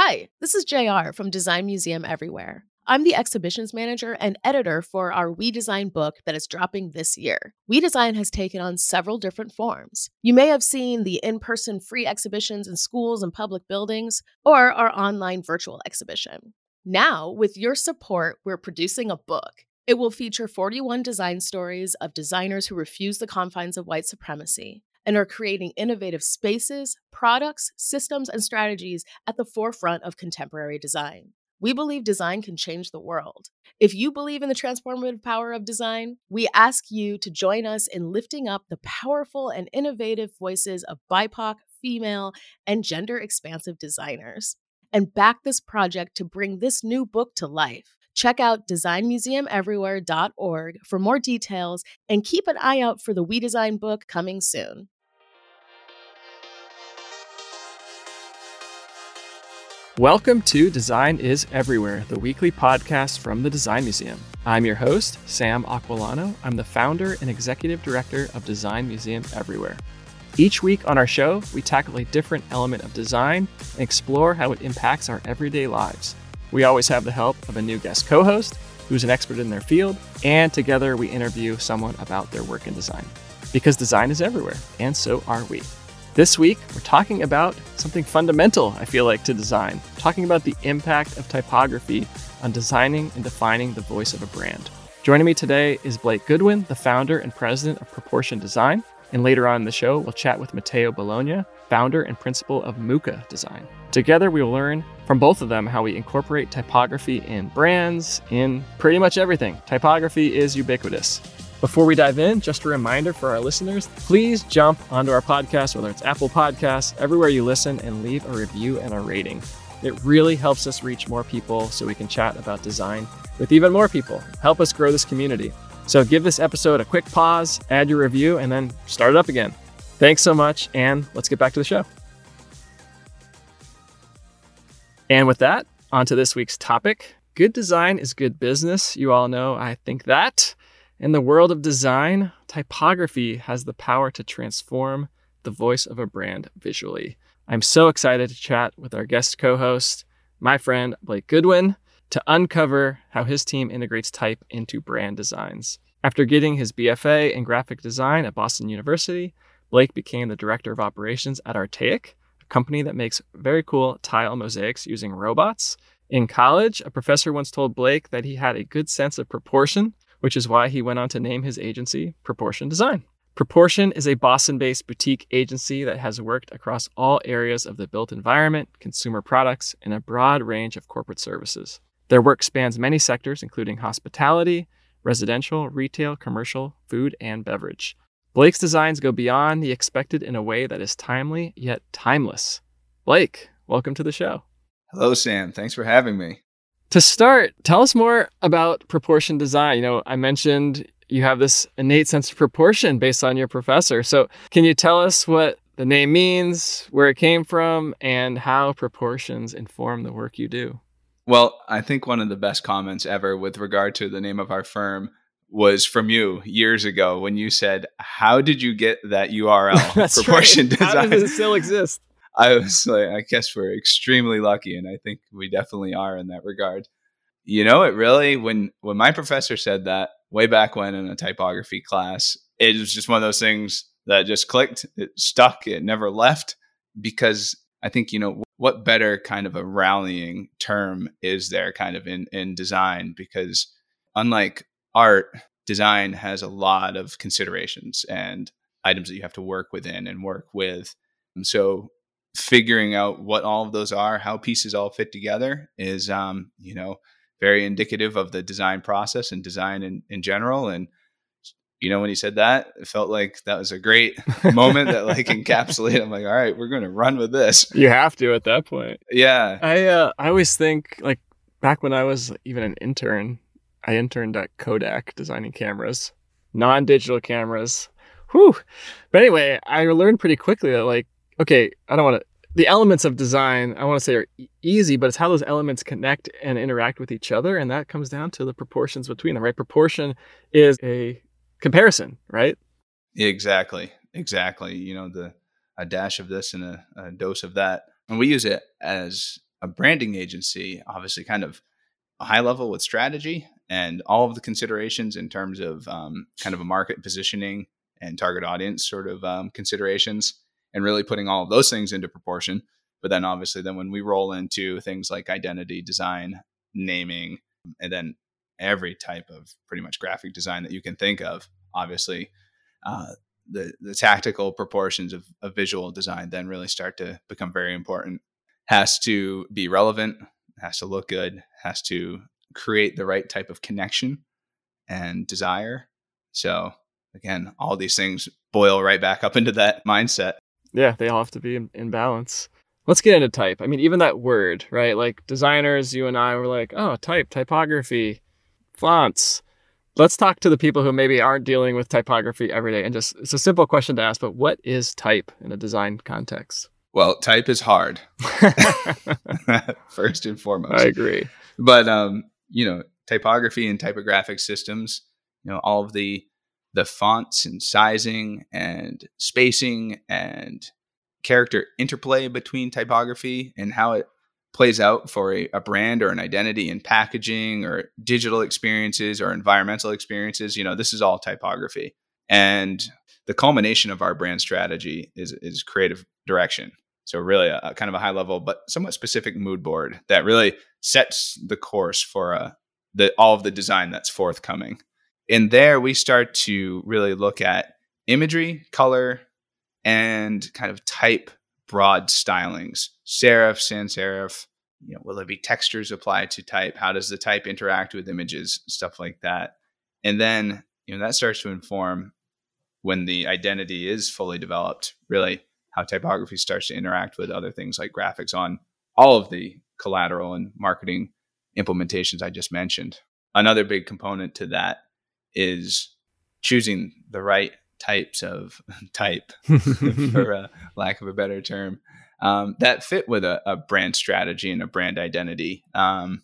Hi, this is JR from Design Museum Everywhere. I'm the exhibitions manager and editor for our We Design book that is dropping this year. We Design has taken on several different forms. You may have seen the in person free exhibitions in schools and public buildings, or our online virtual exhibition. Now, with your support, we're producing a book. It will feature 41 design stories of designers who refuse the confines of white supremacy and are creating innovative spaces, products, systems, and strategies at the forefront of contemporary design. We believe design can change the world. If you believe in the transformative power of design, we ask you to join us in lifting up the powerful and innovative voices of BIPOC, female, and gender expansive designers, and back this project to bring this new book to life. Check out designmuseumeverywhere.org for more details and keep an eye out for the We Design book coming soon. Welcome to Design is Everywhere, the weekly podcast from the Design Museum. I'm your host, Sam Aquilano. I'm the founder and executive director of Design Museum Everywhere. Each week on our show, we tackle a different element of design and explore how it impacts our everyday lives. We always have the help of a new guest co host who's an expert in their field, and together we interview someone about their work in design. Because design is everywhere, and so are we. This week, we're talking about something fundamental, I feel like, to design, talking about the impact of typography on designing and defining the voice of a brand. Joining me today is Blake Goodwin, the founder and president of Proportion Design. And later on in the show, we'll chat with Matteo Bologna, founder and principal of Mucca Design. Together, we will learn from both of them how we incorporate typography in brands, in pretty much everything. Typography is ubiquitous. Before we dive in, just a reminder for our listeners please jump onto our podcast, whether it's Apple Podcasts, everywhere you listen, and leave a review and a rating. It really helps us reach more people so we can chat about design with even more people. Help us grow this community. So give this episode a quick pause, add your review, and then start it up again. Thanks so much, and let's get back to the show. And with that, on to this week's topic. Good design is good business. You all know I think that. In the world of design, typography has the power to transform the voice of a brand visually. I'm so excited to chat with our guest co host, my friend Blake Goodwin, to uncover how his team integrates type into brand designs. After getting his BFA in graphic design at Boston University, Blake became the director of operations at Artaic, a company that makes very cool tile mosaics using robots. In college, a professor once told Blake that he had a good sense of proportion which is why he went on to name his agency Proportion Design. Proportion is a Boston based boutique agency that has worked across all areas of the built environment, consumer products, and a broad range of corporate services. Their work spans many sectors, including hospitality, residential, retail, commercial, food, and beverage. Blake's designs go beyond the expected in a way that is timely yet timeless. Blake, welcome to the show. Hello, Sam. Thanks for having me. To start, tell us more about proportion design. You know, I mentioned you have this innate sense of proportion based on your professor. So, can you tell us what the name means, where it came from, and how proportions inform the work you do? Well, I think one of the best comments ever with regard to the name of our firm was from you years ago when you said, "How did you get that URL?" Proportion right. design. How does it still exist? I was like, I guess we're extremely lucky, and I think we definitely are in that regard. You know, it really when when my professor said that way back when in a typography class, it was just one of those things that just clicked. It stuck. It never left because I think you know what better kind of a rallying term is there, kind of in in design because unlike art, design has a lot of considerations and items that you have to work within and work with. And so figuring out what all of those are, how pieces all fit together is, um, you know, very indicative of the design process and design in, in general. And, you know, when he said that, it felt like that was a great moment that like encapsulated. I'm like, all right, we're going to run with this. You have to at that point. Yeah. I, uh, I always think like back when I was even an intern, I interned at Kodak designing cameras, non-digital cameras. Whew. But anyway, I learned pretty quickly that like okay, I don't want to. The elements of design, I want to say, are e- easy, but it's how those elements connect and interact with each other, and that comes down to the proportions between them. Right? Proportion is a comparison, right? Exactly, exactly. You know, the a dash of this and a, a dose of that, and we use it as a branding agency, obviously, kind of a high level with strategy and all of the considerations in terms of um, kind of a market positioning and target audience sort of um, considerations, and really putting all of those things into proportion. But then, obviously, then when we roll into things like identity design, naming, and then every type of pretty much graphic design that you can think of, obviously, uh, the the tactical proportions of, of visual design then really start to become very important. Has to be relevant, has to look good, has to create the right type of connection and desire. So again, all these things boil right back up into that mindset. Yeah, they all have to be in, in balance. Let's get into type. I mean, even that word, right? Like designers, you and I were like, oh, type, typography, fonts. Let's talk to the people who maybe aren't dealing with typography every day. And just, it's a simple question to ask, but what is type in a design context? Well, type is hard, first and foremost. I agree. But, um, you know, typography and typographic systems, you know, all of the the fonts and sizing and spacing and character interplay between typography and how it plays out for a, a, brand or an identity in packaging or digital experiences or environmental experiences. You know, this is all typography. And the culmination of our brand strategy is, is creative direction. So really a, a kind of a high level, but somewhat specific mood board that really sets the course for uh, the, all of the design that's forthcoming. In there, we start to really look at imagery, color, and kind of type broad stylings. Serif, sans serif, you know, will there be textures applied to type? How does the type interact with images? Stuff like that. And then, you know, that starts to inform when the identity is fully developed, really how typography starts to interact with other things like graphics on all of the collateral and marketing implementations I just mentioned. Another big component to that is choosing the right types of type, for a lack of a better term, um, that fit with a, a, brand strategy and a brand identity. Um,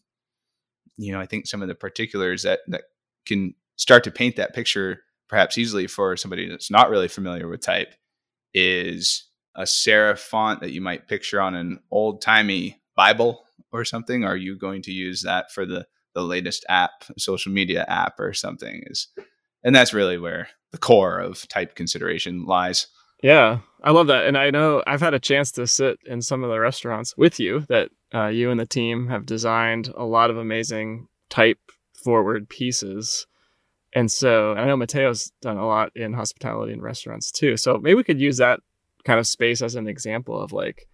you know, I think some of the particulars that that can start to paint that picture perhaps easily for somebody that's not really familiar with type is a serif font that you might picture on an old timey Bible or something? Are you going to use that for the the latest app, social media app or something? Is and that's really where the core of type consideration lies. Yeah, I love that, and I know I've had a chance to sit in some of the restaurants with you that uh, you and the team have designed a lot of amazing type forward pieces. And so I know Matteo's done a lot in hospitality and restaurants too. So maybe we could use that kind of space as an example of like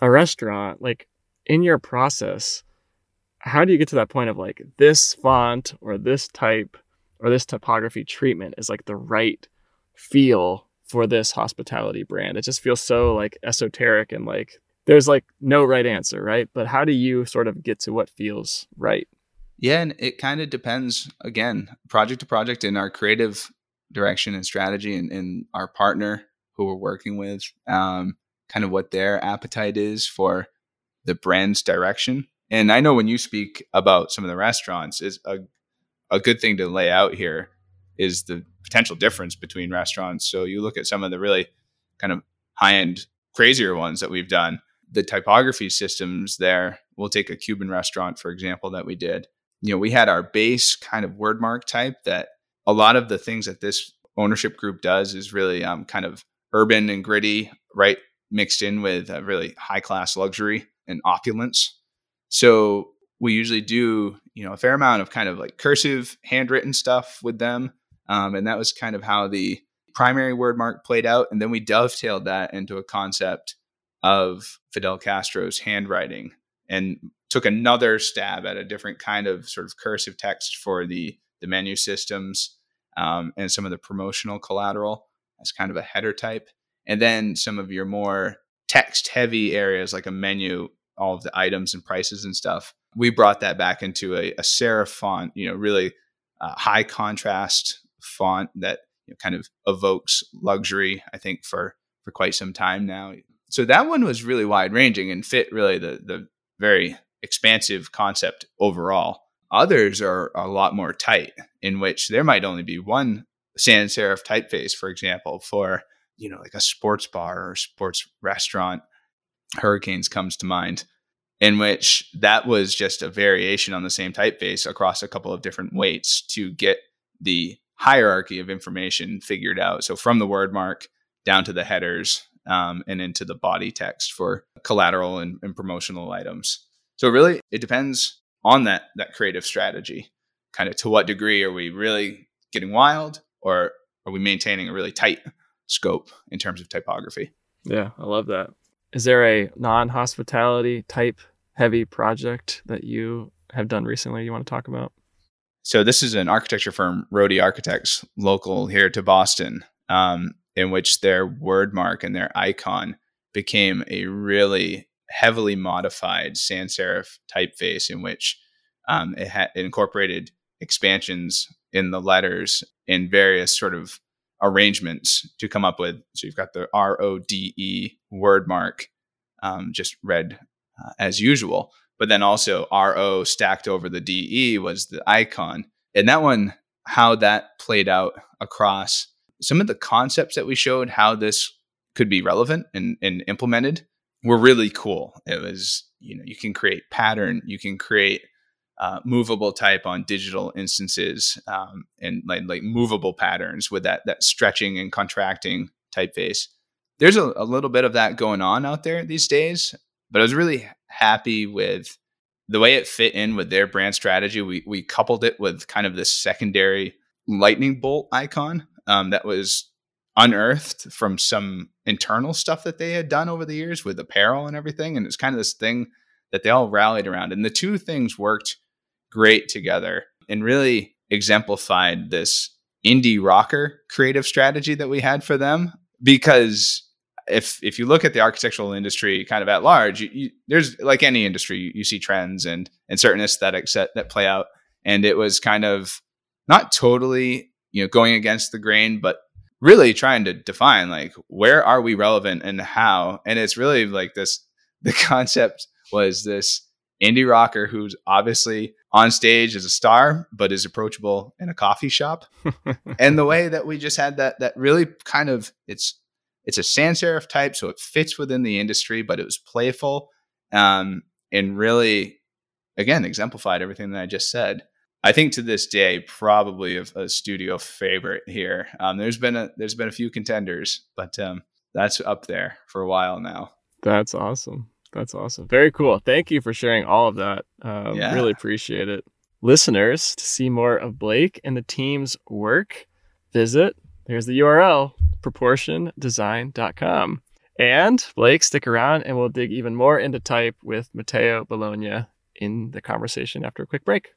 a restaurant, like in your process, how do you get to that point of like this font or this type or this typography treatment is like the right feel for this hospitality brand? It just feels so like esoteric and like there's like no right answer, right? But how do you sort of get to what feels right? Yeah, and it kind of depends again, project to project in our creative direction and strategy and, and our partner who we're working with, um, kind of what their appetite is for the brand's direction. And I know when you speak about some of the restaurants, is a a good thing to lay out here is the potential difference between restaurants. So you look at some of the really kind of high end, crazier ones that we've done. The typography systems there. We'll take a Cuban restaurant, for example, that we did. You know, we had our base kind of word mark type that a lot of the things that this ownership group does is really um, kind of urban and gritty, right? Mixed in with a really high class luxury and opulence. So we usually do, you know, a fair amount of kind of like cursive handwritten stuff with them. Um, and that was kind of how the primary word mark played out. And then we dovetailed that into a concept of Fidel Castro's handwriting and took another stab at a different kind of sort of cursive text for the the menu systems um, and some of the promotional collateral as kind of a header type. And then some of your more text heavy areas like a menu all of the items and prices and stuff. We brought that back into a, a serif font, you know, really uh, high contrast font that you know, kind of evokes luxury. I think for for quite some time now. So that one was really wide ranging and fit really the the very expansive concept overall. Others are a lot more tight, in which there might only be one sans serif typeface, for example, for you know like a sports bar or sports restaurant Hurricanes comes to mind. In which that was just a variation on the same typeface across a couple of different weights to get the hierarchy of information figured out. So from the word mark down to the headers um, and into the body text for collateral and, and promotional items. So really, it depends on that that creative strategy. Kind of to what degree are we really getting wild, or are we maintaining a really tight scope in terms of typography? Yeah, I love that. Is there a non-hospitality type heavy project that you have done recently you want to talk about? So this is an architecture firm, Rode Architects, local here to Boston, um, in which their word mark and their icon became a really heavily modified sans serif typeface in which um, it, had incorporated expansions in the letters in various sort of arrangements to come up with. So you've got the R O D E word mark, um, just read uh, as usual, but then also R O stacked over the D E was the icon. And that one, how that played out across some of the concepts that we showed, how this could be relevant and, and implemented were really cool. It was, you know, you can create pattern, you can create uh, movable type on digital instances um, and like, like movable patterns with that that stretching and contracting typeface. There's a, a little bit of that going on out there these days, but I was really happy with the way it fit in with their brand strategy. We we coupled it with kind of this secondary lightning bolt icon um, that was unearthed from some internal stuff that they had done over the years with apparel and everything, and it's kind of this thing that they all rallied around. And the two things worked great together and really exemplified this indie rocker creative strategy that we had for them because if if you look at the architectural industry kind of at large you, you, there's like any industry you, you, see trends and and certain aesthetics that, that play out and it was kind of not totally you know going against the grain but really trying to define like where are we relevant and how and it's really like this the concept was this indie rocker who's obviously on stage as a star, but is approachable in a coffee shop. and the way that we just had that that really kind of it's it's a sans serif type, so it fits within the industry, but it was playful um, and really, again, exemplified everything that I just said. I think to this day, probably a, a studio favorite here. Um, there's been a there's been a few contenders, but um, that's up there for a while now. That's awesome. That's awesome. Very cool. Thank you for sharing all of that. Um, yeah. Really appreciate it. Listeners, to see more of Blake and the team's work, visit, there's the URL, proportiondesign.com. And Blake, stick around and we'll dig even more into type with Matteo Bologna in the conversation after a quick break.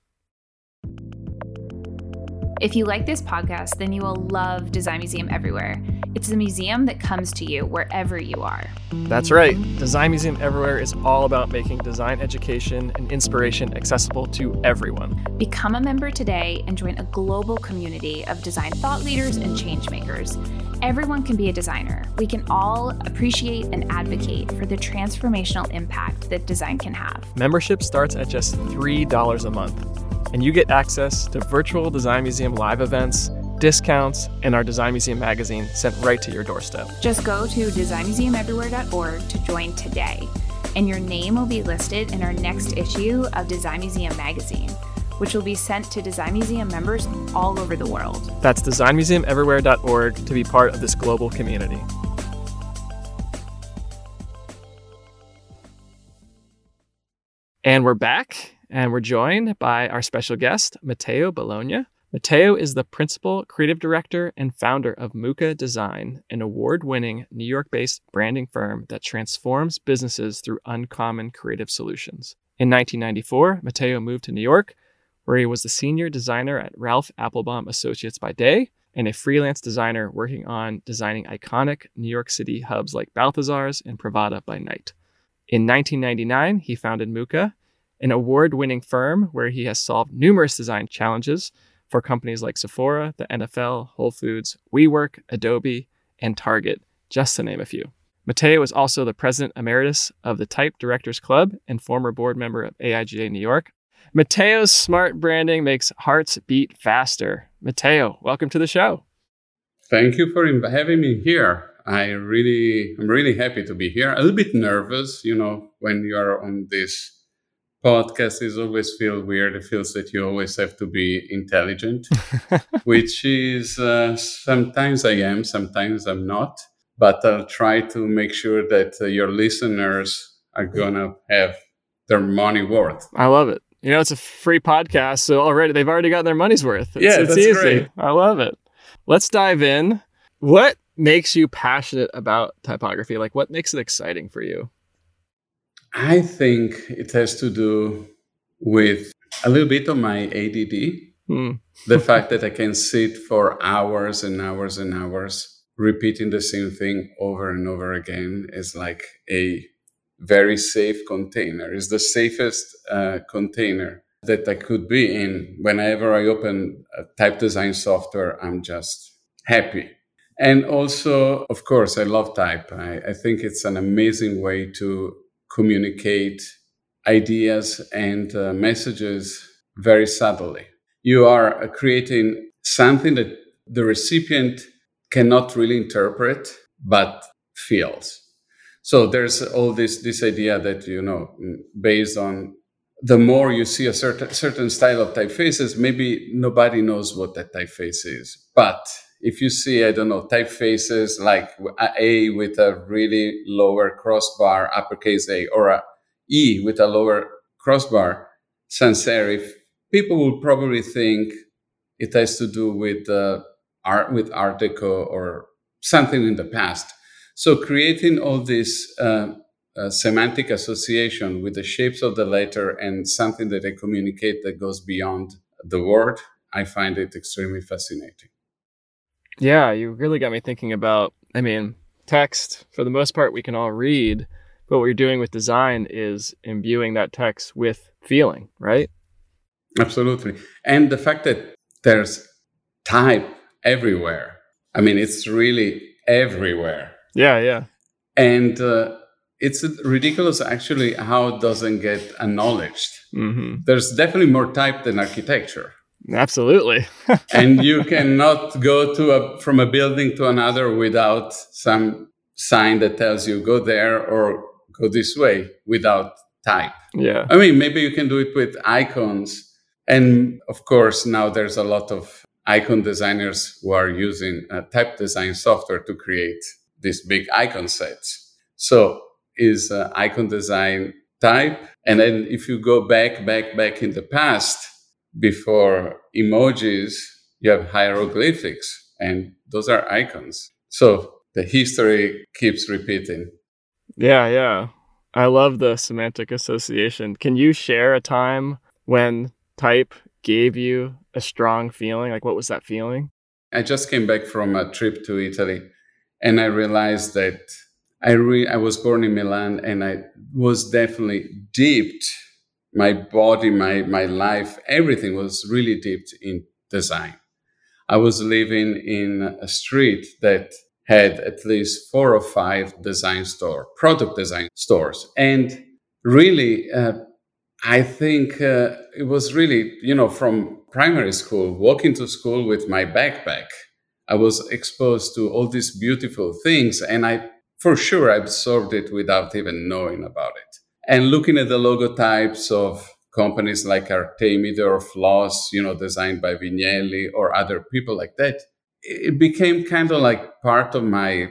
If you like this podcast, then you will love Design Museum Everywhere. It's a museum that comes to you wherever you are. That's right. Design Museum Everywhere is all about making design education and inspiration accessible to everyone. Become a member today and join a global community of design thought leaders and change makers. Everyone can be a designer. We can all appreciate and advocate for the transformational impact that design can have. Membership starts at just $3 a month and you get access to virtual Design Museum live events, discounts, and our Design Museum magazine sent right to your doorstep. Just go to designmuseumeverywhere.org to join today, and your name will be listed in our next issue of Design Museum magazine, which will be sent to Design Museum members all over the world. That's designmuseumeverywhere.org to be part of this global community. And we're back and we're joined by our special guest, Matteo Bologna. Matteo is the principal creative director and founder of Mucca Design, an award winning New York based branding firm that transforms businesses through uncommon creative solutions. In 1994, Matteo moved to New York, where he was the senior designer at Ralph Appelbaum Associates by day and a freelance designer working on designing iconic New York City hubs like Balthazar's and Pravda by night. In 1999, he founded Mucca, an award winning firm where he has solved numerous design challenges for companies like Sephora, the NFL, Whole Foods, WeWork, Adobe, and Target, just to name a few. Matteo is also the president emeritus of the Type Directors Club and former board member of AIGA New York. Matteo's smart branding makes hearts beat faster. Matteo, welcome to the show. Thank you for having me here. I really, I'm really happy to be here. A little bit nervous, you know, when you are on this podcast. is always feel weird. It feels that you always have to be intelligent, which is uh, sometimes I am, sometimes I'm not. But I'll try to make sure that uh, your listeners are gonna have their money worth. I love it. You know, it's a free podcast, so already they've already got their money's worth. It's, yeah, it's that's easy. Great. I love it. Let's dive in. What makes you passionate about typography? Like, what makes it exciting for you? I think it has to do with a little bit of my ADD. Hmm. the fact that I can sit for hours and hours and hours repeating the same thing over and over again is like a very safe container. Is the safest uh, container that I could be in. Whenever I open type design software, I'm just happy. And also, of course, I love type. I, I think it's an amazing way to communicate ideas and uh, messages very subtly. You are uh, creating something that the recipient cannot really interpret, but feels. So there's all this this idea that you know, based on the more you see a certain certain style of typefaces, maybe nobody knows what that typeface is, but if you see, I don't know, typefaces like A with a really lower crossbar, uppercase A, or a E with a lower crossbar, sans serif, people will probably think it has to do with uh, art, with Art Deco or something in the past. So creating all this uh, uh, semantic association with the shapes of the letter and something that they communicate that goes beyond the word, I find it extremely fascinating. Yeah, you really got me thinking about, I mean, text, for the most part, we can all read, but what you're doing with design is imbuing that text with feeling, right? Absolutely. And the fact that there's type everywhere. I mean, it's really everywhere. Yeah, yeah. And uh, it's ridiculous actually how it doesn't get acknowledged. Mm-hmm. There's definitely more type than architecture. Absolutely. and you cannot go to a from a building to another without some sign that tells you go there or go this way without type. Yeah. I mean, maybe you can do it with icons. And of course, now there's a lot of icon designers who are using uh, type design software to create these big icon sets. So is uh, icon design type. And then if you go back, back, back in the past, before emojis, you have hieroglyphics, and those are icons. So the history keeps repeating. Yeah, yeah. I love the semantic association. Can you share a time when type gave you a strong feeling? Like, what was that feeling? I just came back from a trip to Italy and I realized that I, re- I was born in Milan and I was definitely dipped my body, my, my life, everything was really deep in design. I was living in a street that had at least four or five design store, product design stores. And really, uh, I think uh, it was really, you know, from primary school, walking to school with my backpack, I was exposed to all these beautiful things. And I, for sure, absorbed it without even knowing about it and looking at the logotypes of companies like Artemide or Flos, you know, designed by Vignelli or other people like that, it became kind of like part of my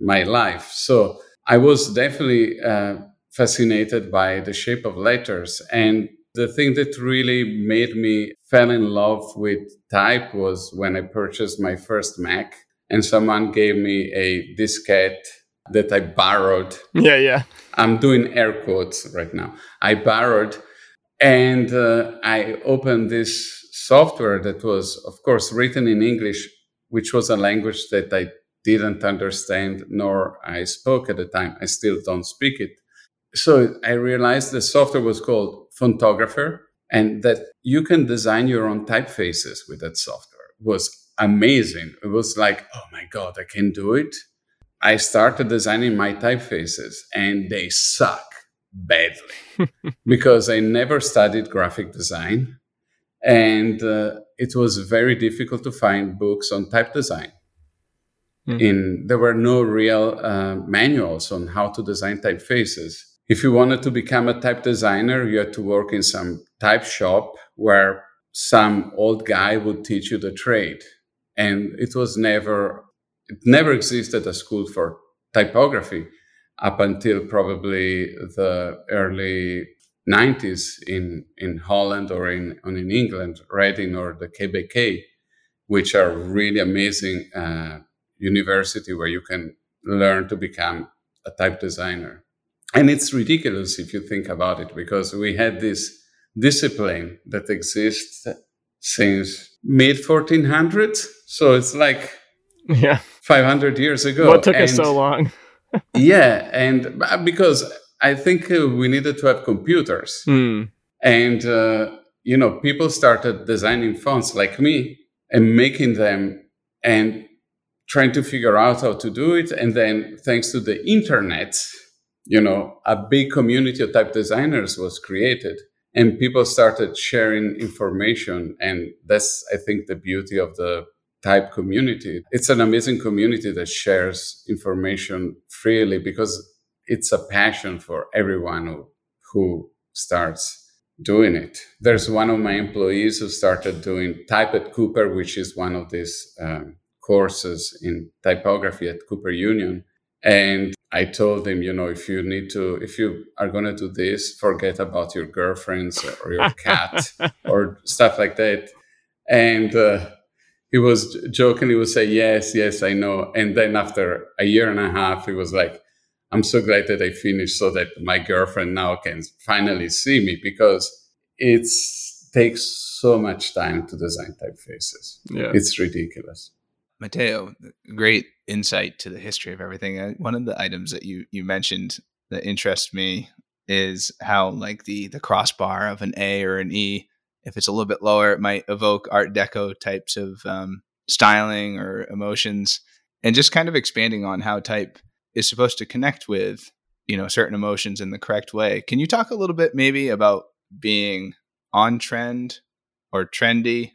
my life. So I was definitely uh, fascinated by the shape of letters, and the thing that really made me fell in love with type was when I purchased my first Mac, and someone gave me a diskette that I borrowed. Yeah, yeah. I'm doing air quotes right now. I borrowed and uh, I opened this software that was, of course, written in English, which was a language that I didn't understand nor I spoke at the time. I still don't speak it. So I realized the software was called Fontographer and that you can design your own typefaces with that software. It was amazing. It was like, oh my God, I can do it. I started designing my typefaces and they suck badly because I never studied graphic design. And uh, it was very difficult to find books on type design. Mm. In there were no real uh, manuals on how to design typefaces. If you wanted to become a type designer, you had to work in some type shop where some old guy would teach you the trade, and it was never it never existed a school for typography up until probably the early 90s in, in Holland or in, or in England, Reading or the KBK, which are really amazing uh, university where you can learn to become a type designer. And it's ridiculous if you think about it, because we had this discipline that exists since mid 1400s. So it's like yeah 500 years ago. What took and, us so long? yeah. And because I think uh, we needed to have computers. Mm. And, uh, you know, people started designing fonts like me and making them and trying to figure out how to do it. And then, thanks to the internet, you know, a big community of type designers was created and people started sharing information. And that's, I think, the beauty of the type community. It's an amazing community that shares information freely because it's a passion for everyone who, who starts doing it. There's one of my employees who started doing type at Cooper, which is one of these um, courses in typography at Cooper Union. And I told him, you know, if you need to, if you are going to do this, forget about your girlfriends or your cat or stuff like that. And uh, he was joking. He would say, yes, yes, I know. And then after a year and a half, he was like, I'm so glad that I finished so that my girlfriend now can finally see me because it takes so much time to design typefaces. Yeah. It's ridiculous. Matteo, great insight to the history of everything. One of the items that you you mentioned that interests me is how like the the crossbar of an A or an E, if it's a little bit lower, it might evoke Art Deco types of um, styling or emotions, and just kind of expanding on how type is supposed to connect with you know certain emotions in the correct way. Can you talk a little bit maybe about being on trend or trendy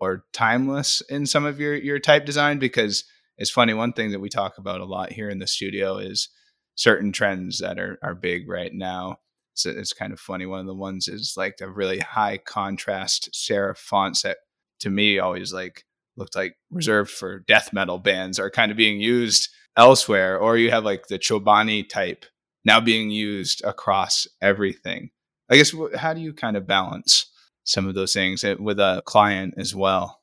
or timeless in some of your your type design? Because it's funny one thing that we talk about a lot here in the studio is certain trends that are are big right now so it's kind of funny one of the ones is like a really high contrast serif fonts that to me always like looked like reserved for death metal bands are kind of being used elsewhere, or you have like the Chobani type now being used across everything. I guess how do you kind of balance some of those things eh, with a client as well?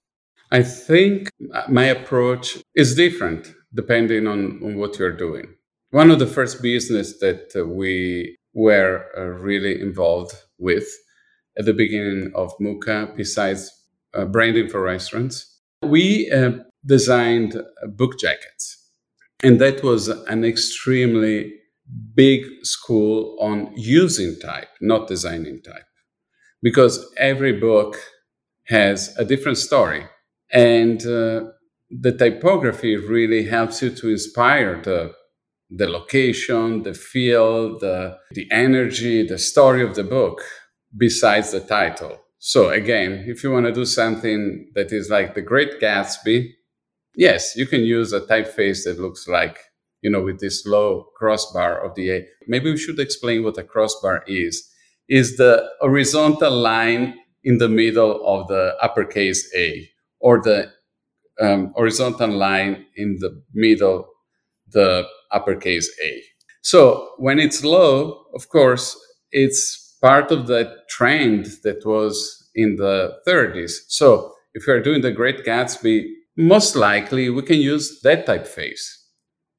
I think my approach is different depending on, on what you're doing. One of the first business that uh, we were uh, really involved with at the beginning of Mucca, besides uh, branding for restaurants, we uh, designed uh, book jackets. And that was an extremely big school on using type, not designing type, because every book has a different story. And uh, the typography really helps you to inspire the, the location, the feel, the, the energy, the story of the book, besides the title. So, again, if you want to do something that is like The Great Gatsby, Yes, you can use a typeface that looks like, you know, with this low crossbar of the A. Maybe we should explain what a crossbar is. Is the horizontal line in the middle of the uppercase A or the um, horizontal line in the middle, the uppercase A. So when it's low, of course, it's part of the trend that was in the 30s. So if you're doing the Great Gatsby, most likely we can use that typeface.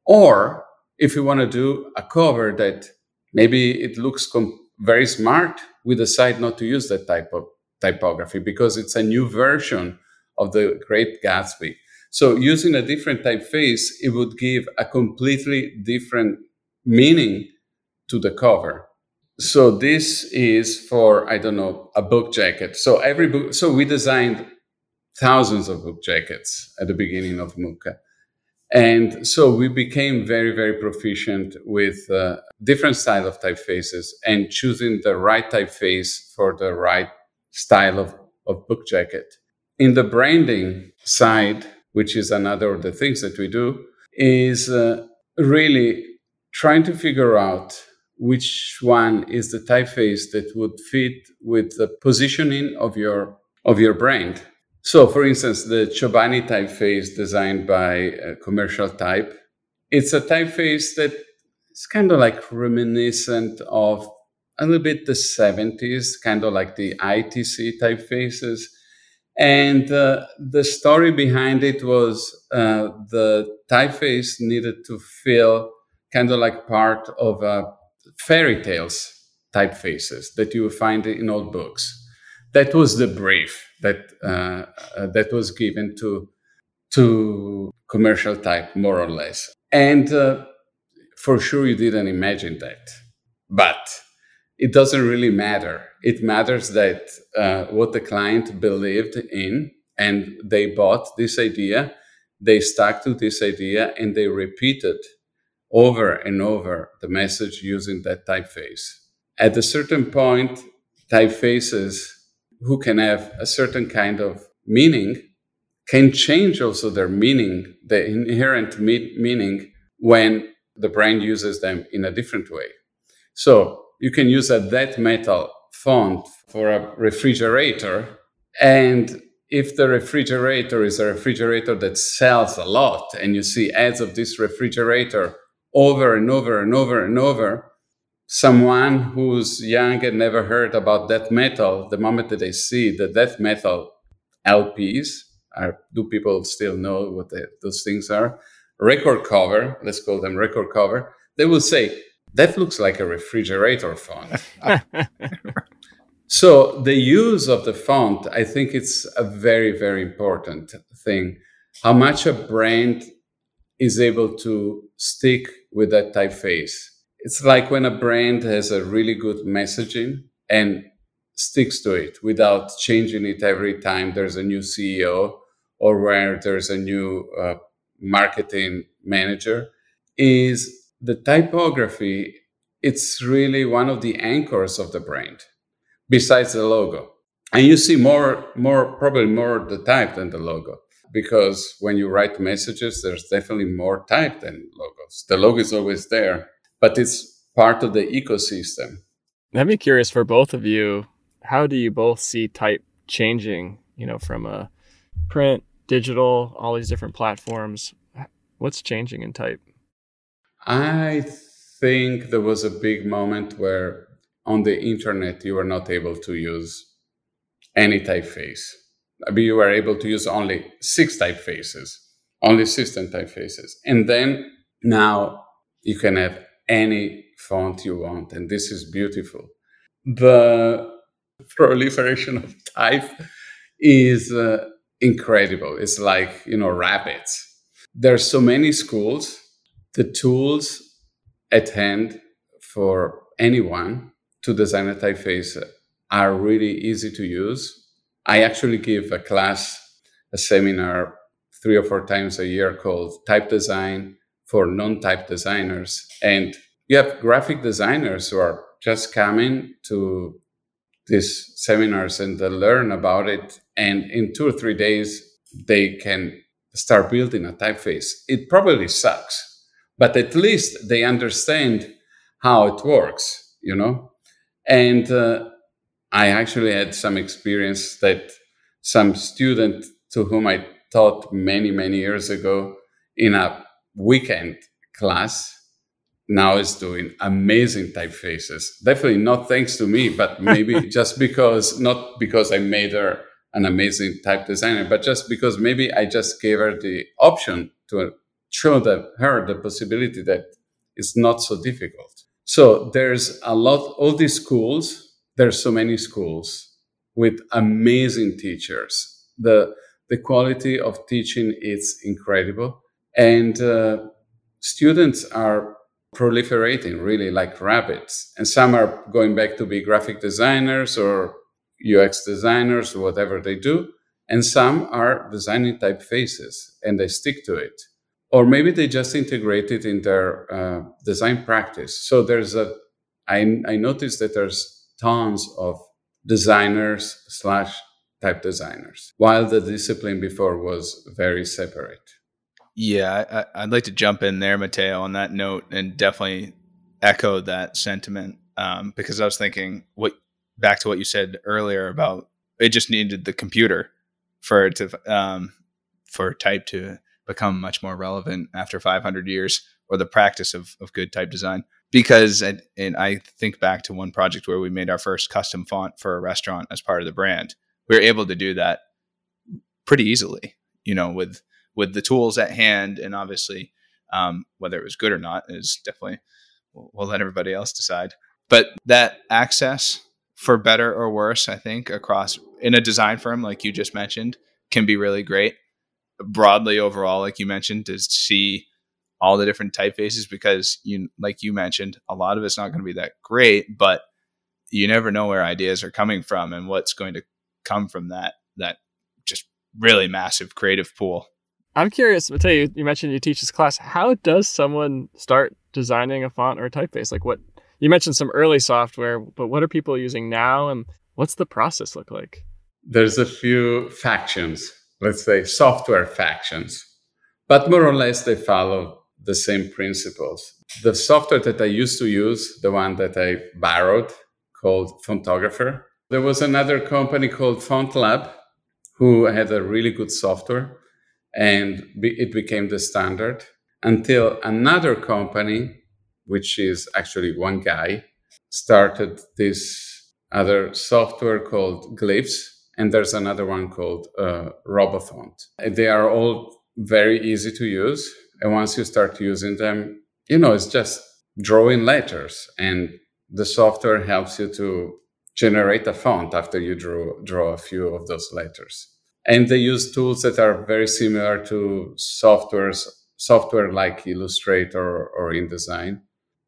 Or if you want to do a cover that maybe it looks com- very smart, we decide not to use that type of typography because it's a new version of the Great Gatsby. So using a different typeface, it would give a completely different meaning to the cover. So this is for I don't know a book jacket. So every book. So we designed thousands of book jackets at the beginning of Mucca. And so we became very, very proficient with uh, different style of typefaces and choosing the right typeface for the right style of, of book jacket. In the branding side, which is another of the things that we do, is uh, really trying to figure out which one is the typeface that would fit with the positioning of your of your brand. So, for instance, the Chobani typeface designed by Commercial Type, it's a typeface that is kind of like reminiscent of a little bit the 70s, kind of like the ITC typefaces. And uh, the story behind it was uh, the typeface needed to feel kind of like part of uh, fairy tales typefaces that you find in old books. That was the brief that uh, that was given to to commercial type, more or less. And uh, for sure, you didn't imagine that, but it doesn't really matter. It matters that uh, what the client believed in, and they bought this idea, they stuck to this idea, and they repeated over and over the message using that typeface. At a certain point, typefaces who can have a certain kind of meaning can change also their meaning, the inherent me- meaning, when the brand uses them in a different way. So you can use a that metal font for a refrigerator. And if the refrigerator is a refrigerator that sells a lot and you see ads of this refrigerator over and over and over and over, someone who's young and never heard about death metal, the moment that they see the death metal LPs, are, uh, do people still know what the, those things are? Record cover, let's call them record cover, they will say, that looks like a refrigerator font. so the use of the font, I think it's a very, very important thing. How much a brand is able to stick with that typeface. It's like when a brand has a really good messaging and sticks to it without changing it every time there's a new CEO or where there's a new uh, marketing manager is the typography it's really one of the anchors of the brand besides the logo and you see more more probably more the type than the logo because when you write messages, there's definitely more type than logos. The logo is always there, but it's part of the ecosystem. I'd be curious for both of you, how do you both see type changing, you know, from a print, digital, all these different platforms? What's changing in type? I think there was a big moment where on the internet you were not able to use any typeface you were able to use only six typefaces, only system typefaces. And then now you can have any font you want, and this is beautiful. The proliferation of type is uh, incredible. It's like, you know, rabbits. There's so many schools. The tools at hand for anyone to design a typeface are really easy to use I actually give a class, a seminar three or four times a year called Type Design for Non Type Designers. And you have graphic designers who are just coming to these seminars and they learn about it. And in two or three days, they can start building a typeface. It probably sucks, but at least they understand how it works, you know? And uh, I actually had some experience that some student to whom I taught many, many years ago in a weekend class now is doing amazing typefaces. Definitely not thanks to me, but maybe just because, not because I made her an amazing type designer, but just because maybe I just gave her the option to show the, her the possibility that it's not so difficult. So there's a lot, all these schools there's so many schools with amazing teachers. The the quality of teaching is incredible, and uh, students are proliferating really like rabbits. And some are going back to be graphic designers or UX designers whatever they do, and some are designing typefaces and they stick to it. Or maybe they just integrate it in their uh, design practice. So there's a I, I noticed that there's tons of designers slash type designers, while the discipline before was very separate. Yeah, I, would like to jump in there, Matteo, on that note, and definitely echo that sentiment um, because I was thinking what back to what you said earlier about it just needed the computer for it to um, for type to become much more relevant after 500 years or the practice of, of good type design. Because and, and i think back to one project where we made our first custom font for a restaurant as part of the brand we were able to do that pretty easily you know with with the tools at hand. And obviously um, whether it was good or not is definitely we'll, we'll let everybody else decide. But that access for better or worse i think across in a design firm like you just mentioned can be really great broadly overall, like you mentioned, to see all the different typefaces because you, like you mentioned, a lot of it's not going to be that great, but you never know where ideas are coming from and what's going to come from that that just really massive creative pool. I'm curious, Matteo, you, you mentioned you teach this class. How does someone start designing a font or a typeface? Like what you mentioned some early software, but what are people using now and what's the process look like? There's a few factions let's say, software factions. But more or less, they follow the same principles. The software that I used to use, the one that I borrowed called Fontographer, there was another company called FontLab who had a really good software and it became the standard until another company, which is actually one guy, started this other software called Glyphs, and there's another one called uh, Robofont. They are all very easy to use, and once you start using them, you know it's just drawing letters, and the software helps you to generate a font after you draw draw a few of those letters. And they use tools that are very similar to softwares software like Illustrator or InDesign.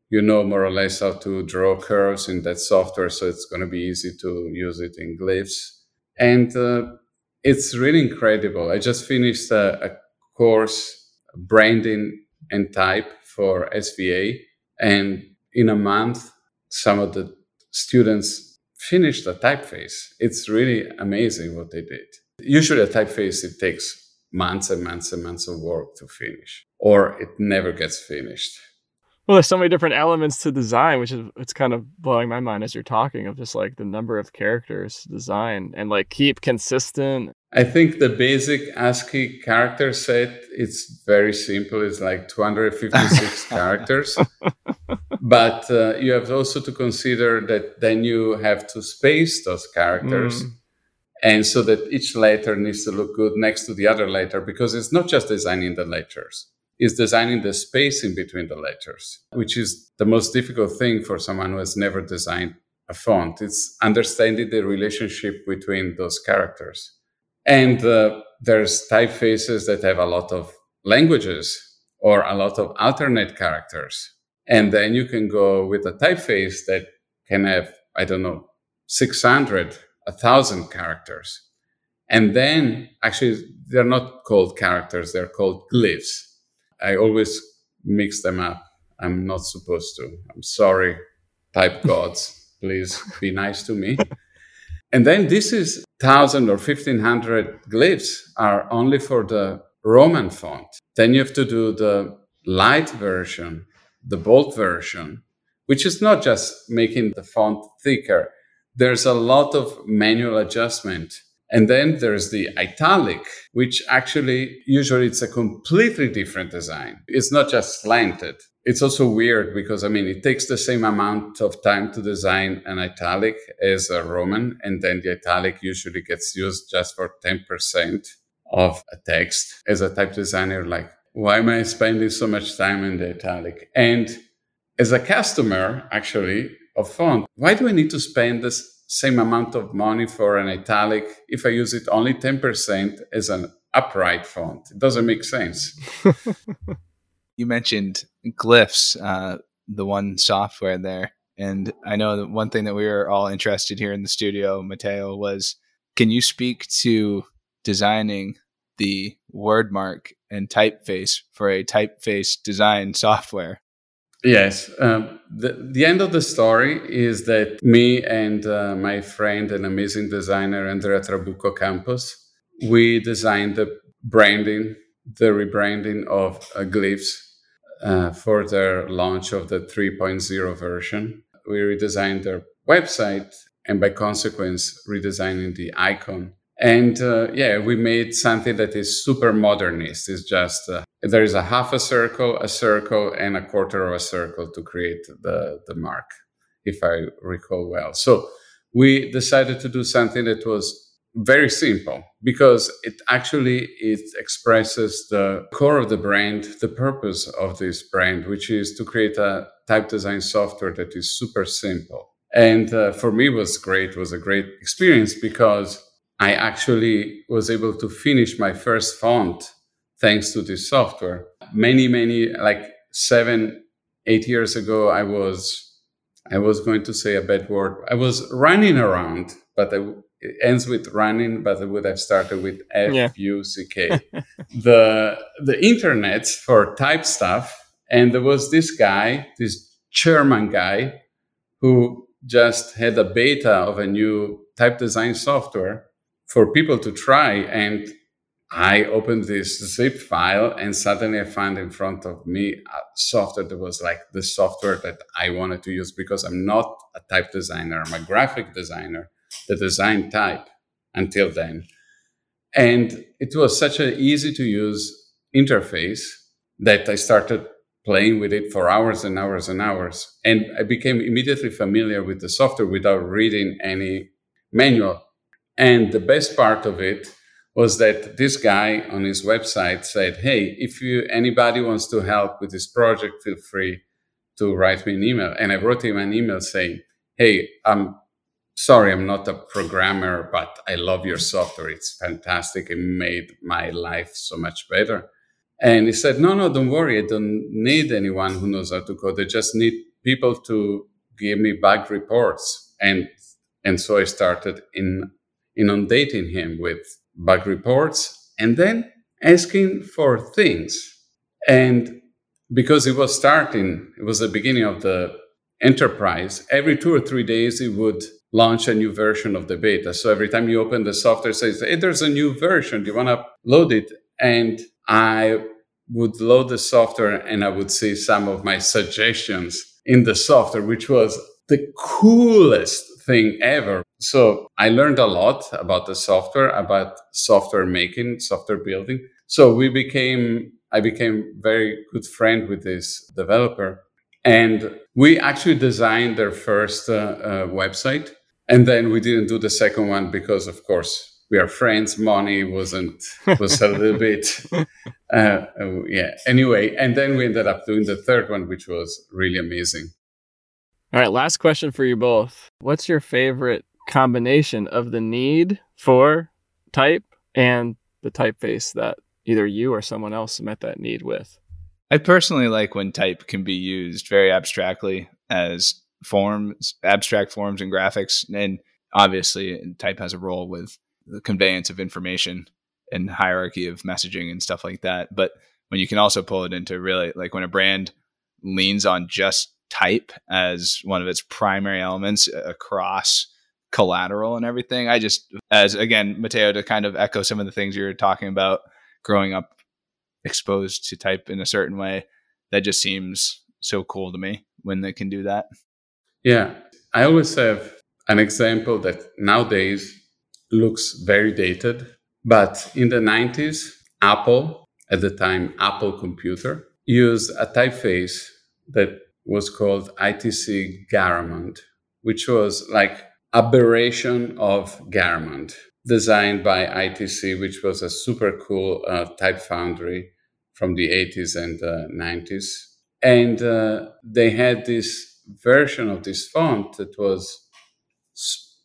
You know more or less how to draw curves in that software, so it's going to be easy to use it in glyphs and uh, it's really incredible. I just finished a, a, course, branding and type for SVA, and in a month, some of the students finished a typeface. It's really amazing what they did. Usually, a typeface it takes months and months and months of work to finish, or it never gets finished well there's so many different elements to design which is it's kind of blowing my mind as you're talking of just like the number of characters to design and like keep consistent. I think the basic ascii character set it's very simple. It's like 256 characters. But uh, you have also to consider that then you have to space those characters. Mm. and so that each letter needs to look good next to the other letter because it's not just designing the letters is designing the space in between the letters, which is the most difficult thing for someone who has never designed a font. It's understanding the relationship between those characters. And uh, there's typefaces that have a lot of languages or a lot of alternate characters. And then you can go with a typeface that can have, I don't know, 600, 1,000 characters. And then actually, they're not called characters, they're called glyphs. I always mix them up. I'm not supposed to. I'm sorry, type gods. Please be nice to me. and then this is 1000 or 1500 glyphs are only for the Roman font. Then you have to do the light version, the bold version, which is not just making the font thicker. There's a lot of manual adjustment and then there's the italic, which actually usually it's a completely different design. It's not just slanted. It's also weird because I mean it takes the same amount of time to design an italic as a Roman, and then the italic usually gets used just for 10% of a text. As a type designer, like, why am I spending so much time in the italic? And as a customer, actually, of font, why do I need to spend this same amount of money for an italic if I use it only 10% as an upright font. It doesn't make sense. you mentioned glyphs, uh, the one software there. And I know that one thing that we were all interested here in the studio, Matteo, was can you speak to designing the word mark and typeface for a typeface design software? Yes. Um, the, the end of the story is that me and uh, my friend and amazing designer, Andrea Trabucco Campos, we designed the branding the rebranding of uh, Glyphs uh, for their launch of the 3.0 version. We redesigned their website and by consequence redesigning the icon. And uh, yeah, we made something that is super modernist. It's just uh, there is a half a circle, a circle, and a quarter of a circle to create the, the mark, if I recall well. So we decided to do something that was very simple because it actually it expresses the core of the brand the purpose of this brand which is to create a type design software that is super simple and uh, for me was great was a great experience because i actually was able to finish my first font thanks to this software. Many many like seven eight years ago i was i was going to say a bad word. I was running around but I, it ends with running, but it would have started with F U C K. the the internet for type stuff, and there was this guy, this German guy, who just had a beta of a new type design software for people to try, and I opened this zip file, and suddenly I found in front of me a software that was like the software that I wanted to use because I'm not a type designer, I'm a graphic designer the design type until then. And it was such an easy to use interface that I started playing with it for hours and hours and hours. And I became immediately familiar with the software without reading any manual. And the best part of it was that this guy on his website said, Hey, if you anybody wants to help with this project, feel free to write me an email. And I wrote him an email saying, Hey, I'm sorry, I'm not a programmer, but I love your software. It's fantastic. It made my life so much better. And he said, no, no, don't worry. I don't need anyone who knows how to code. I just need people to give me bug reports. And, and so I started in inundating him with bug reports and then asking for things. And because it was starting, it was the beginning of the enterprise, every two or three days, it would launch a new version of the beta. So every time you open the software, it says, hey, there's a new version. Do you want to load it? And I would load the software and I would see some of my suggestions in the software, which was the coolest thing ever. So I learned a lot about the software, about software making, software building. So we became, I became very good friend with this developer. And we actually designed their first uh, uh, website and then we didn't do the second one because of course we are friends money wasn't was a little bit uh, uh, yeah anyway and then we ended up doing the third one which was really amazing all right last question for you both what's your favorite combination of the need for type and the typeface that either you or someone else met that need with i personally like when type can be used very abstractly as forms, abstract forms and graphics. And obviously, type has a role with the conveyance of information and hierarchy of messaging and stuff like that. But when you can also pull it into really like when a brand leans on just type as one of its primary elements across collateral and everything. I just, as again, Matteo, to kind of echo some of the things you're talking about growing up exposed to type in a certain way, that just seems so cool to me when they can do that. Yeah, I always have an example that nowadays looks very dated, but in the 90s, Apple, at the time Apple Computer, used a typeface that was called ITC Garamond, which was like aberration of Garamond, designed by ITC, which was a super cool uh, type foundry from the 80s and uh, 90s. And uh, they had this version of this font that was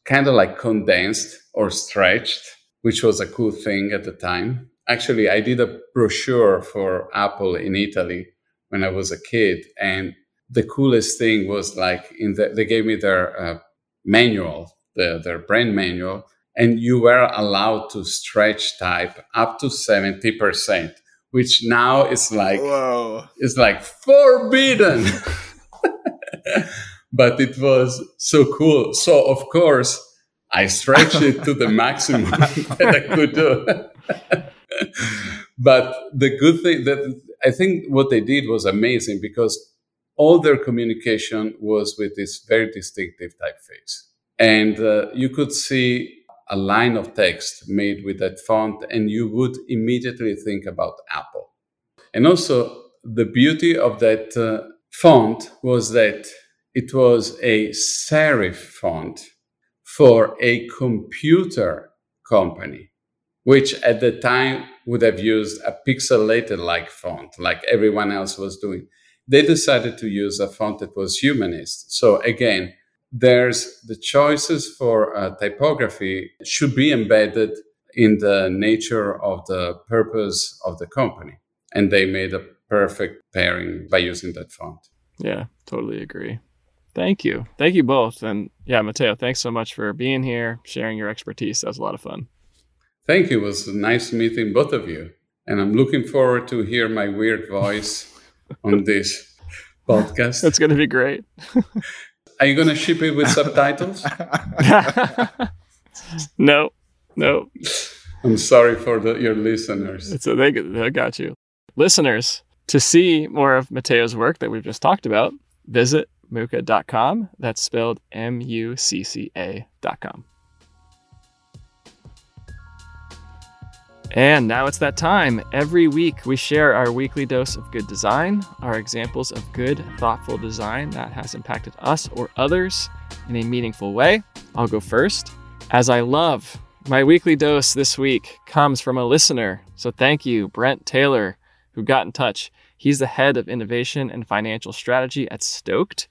kind of like condensed or stretched, which was a cool thing at the time. Actually, I did a brochure for Apple in Italy when I was a kid, and the coolest thing was like in the, they gave me their uh, manual, the, their brand manual, and you were allowed to stretch type up to seventy percent, which now is like Whoa. is like forbidden. but it was so cool. So of course, I stretched it to the maximum that I could do. but the good thing that I think what they did was amazing because all their communication was with this very distinctive typeface. And uh, you could see a line of text made with that font, and you would immediately think about Apple. And also, the beauty of that uh, font was that it was a serif font for a computer company, which at the time would have used a pixelated like font, like everyone else was doing. They decided to use a font that was humanist. So again, there's the choices for uh, typography should be embedded in the nature of the purpose of the company. And they made a perfect pairing by using that font. Yeah, totally agree. Thank you. Thank you both. And yeah, Matteo, thanks so much for being here, sharing your expertise. That was a lot of fun. Thank you. It was nice meeting both of you. And I'm looking forward to hear my weird voice on this podcast. That's going to be great. Are you going to ship it with subtitles? no, no. I'm sorry for the, your listeners. It's a, they, they got you. Listeners, to see more of Matteo's work that we've just talked about, visit mucca.com. That's spelled M U C C A.com. And now it's that time. Every week we share our weekly dose of good design, our examples of good, thoughtful design that has impacted us or others in a meaningful way. I'll go first. As I love, my weekly dose this week comes from a listener. So thank you, Brent Taylor, who got in touch. He's the head of innovation and financial strategy at Stoked,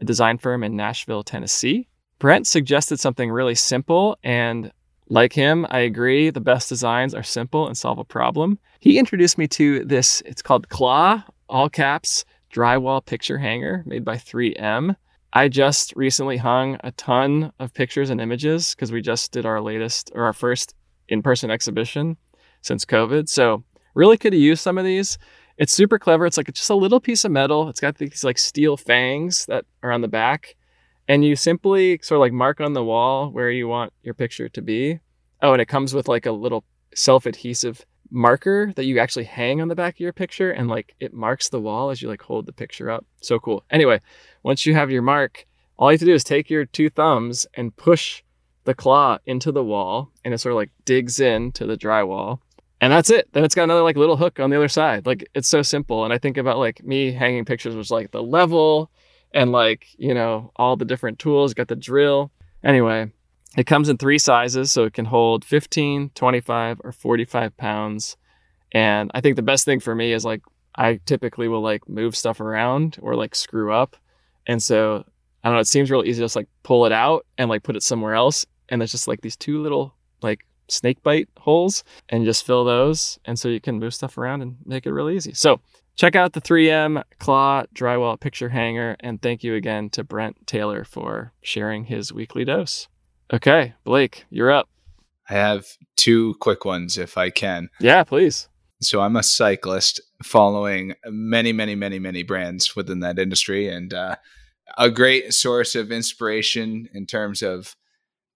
a design firm in Nashville, Tennessee. Brent suggested something really simple and like him, I agree. The best designs are simple and solve a problem. He introduced me to this, it's called Claw, all caps, drywall picture hanger made by 3M. I just recently hung a ton of pictures and images because we just did our latest or our first in person exhibition since COVID. So, really could have used some of these. It's super clever. It's like just a little piece of metal. It's got these like steel fangs that are on the back and you simply sort of like mark on the wall where you want your picture to be. Oh, and it comes with like a little self-adhesive marker that you actually hang on the back of your picture and like it marks the wall as you like hold the picture up. So cool. Anyway, once you have your mark, all you have to do is take your two thumbs and push the claw into the wall and it sort of like digs into the drywall. And that's it. Then it's got another like little hook on the other side. Like it's so simple. And I think about like me hanging pictures was like the level and like, you know, all the different tools, got the drill. Anyway, it comes in three sizes, so it can hold 15, 25, or 45 pounds. And I think the best thing for me is like, I typically will like move stuff around or like screw up. And so I don't know, it seems real easy to just like pull it out and like put it somewhere else. And there's just like these two little like snake bite holes and just fill those. And so you can move stuff around and make it really easy. So Check out the 3M Claw Drywall Picture Hanger, and thank you again to Brent Taylor for sharing his weekly dose. Okay, Blake, you're up. I have two quick ones if I can. Yeah, please. So I'm a cyclist following many, many, many, many brands within that industry, and uh, a great source of inspiration in terms of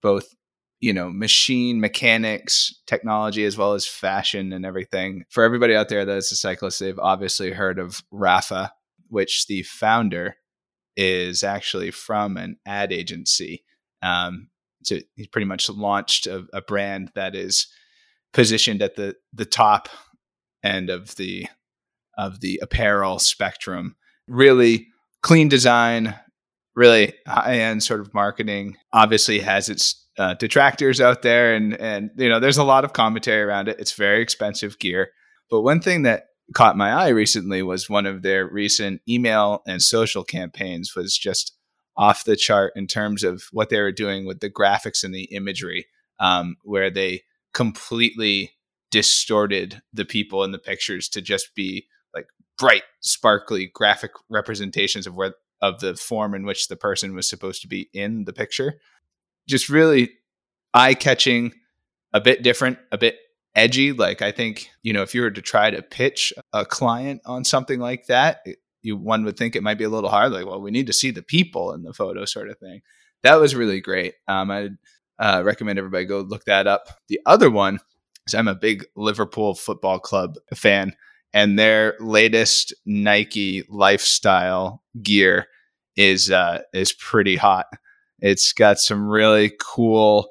both you know, machine mechanics, technology, as well as fashion and everything. For everybody out there that is a cyclist, they've obviously heard of Rapha, which the founder is actually from an ad agency. Um, so he pretty much launched a, a brand that is positioned at the the top end of the of the apparel spectrum. Really clean design, really high end sort of marketing. Obviously has its uh, detractors out there, and and you know there's a lot of commentary around it. It's very expensive gear, but one thing that caught my eye recently was one of their recent email and social campaigns was just off the chart in terms of what they were doing with the graphics and the imagery, um, where they completely distorted the people in the pictures to just be like bright, sparkly graphic representations of where of the form in which the person was supposed to be in the picture just really eye catching, a bit different, a bit edgy. Like I think, you know, if you were to try to pitch a client on something like that, it, you one would think it might be a little hard. Like, well, we need to see the people in the photo, sort of thing. That was really great. Um, I uh, recommend everybody go look that up. The other one So I'm a big Liverpool Football Club fan, and their latest Nike lifestyle gear is uh, is pretty hot. It's got some really cool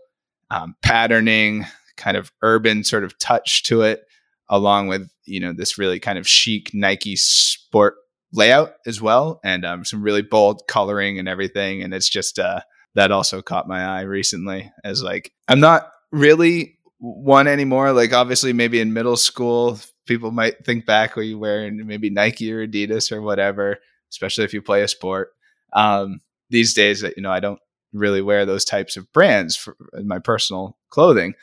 um, patterning, kind of urban sort of touch to it, along with you know this really kind of chic Nike sport layout as well, and um, some really bold coloring and everything. And it's just uh, that also caught my eye recently as like I'm not really one anymore. Like obviously, maybe in middle school, people might think back when you wear maybe Nike or Adidas or whatever, especially if you play a sport. Um, these days, that you know, I don't really wear those types of brands for my personal clothing.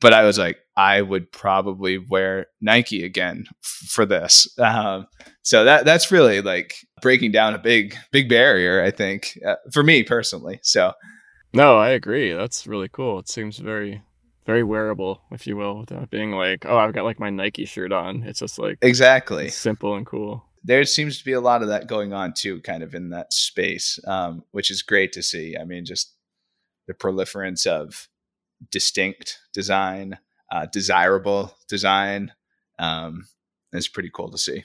But I was like, I would probably wear Nike again f- for this. Um, so that that's really like breaking down a big big barrier, I think, uh, for me personally. So, no, I agree. That's really cool. It seems very very wearable, if you will, without being like, oh, I've got like my Nike shirt on. It's just like exactly simple and cool there seems to be a lot of that going on too, kind of in that space, um, which is great to see. I mean, just the proliferance of distinct design, uh, desirable design, um, is pretty cool to see.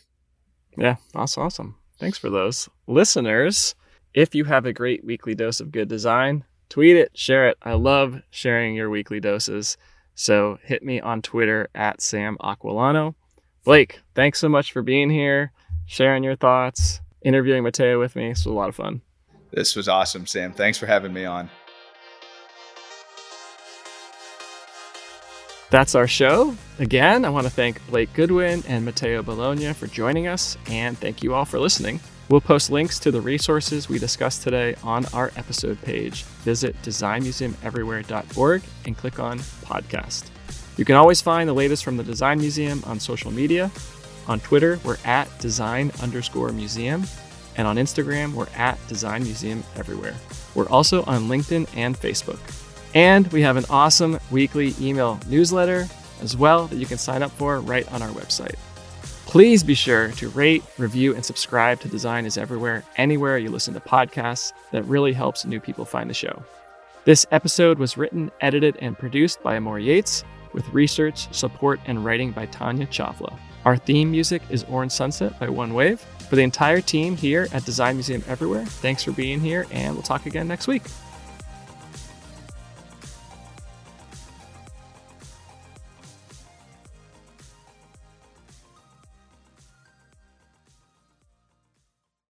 Yeah, that's awesome. Thanks for those listeners. If you have a great weekly dose of good design, tweet it, share it. I love sharing your weekly doses. So hit me on Twitter at Sam Aquilano. Blake, thanks so much for being here sharing your thoughts, interviewing Matteo with me. This was a lot of fun. This was awesome, Sam. Thanks for having me on. That's our show. Again, I want to thank Blake Goodwin and Matteo Bologna for joining us, and thank you all for listening. We'll post links to the resources we discussed today on our episode page. Visit designmuseumeverywhere.org and click on podcast. You can always find the latest from the Design Museum on social media. On Twitter, we're at design underscore museum. And on Instagram, we're at Design Museum Everywhere. We're also on LinkedIn and Facebook. And we have an awesome weekly email newsletter as well that you can sign up for right on our website. Please be sure to rate, review, and subscribe to Design is Everywhere anywhere you listen to podcasts. That really helps new people find the show. This episode was written, edited, and produced by Amor Yates, with research, support, and writing by Tanya Chawla. Our theme music is Orange Sunset by One Wave. For the entire team here at Design Museum Everywhere, thanks for being here, and we'll talk again next week.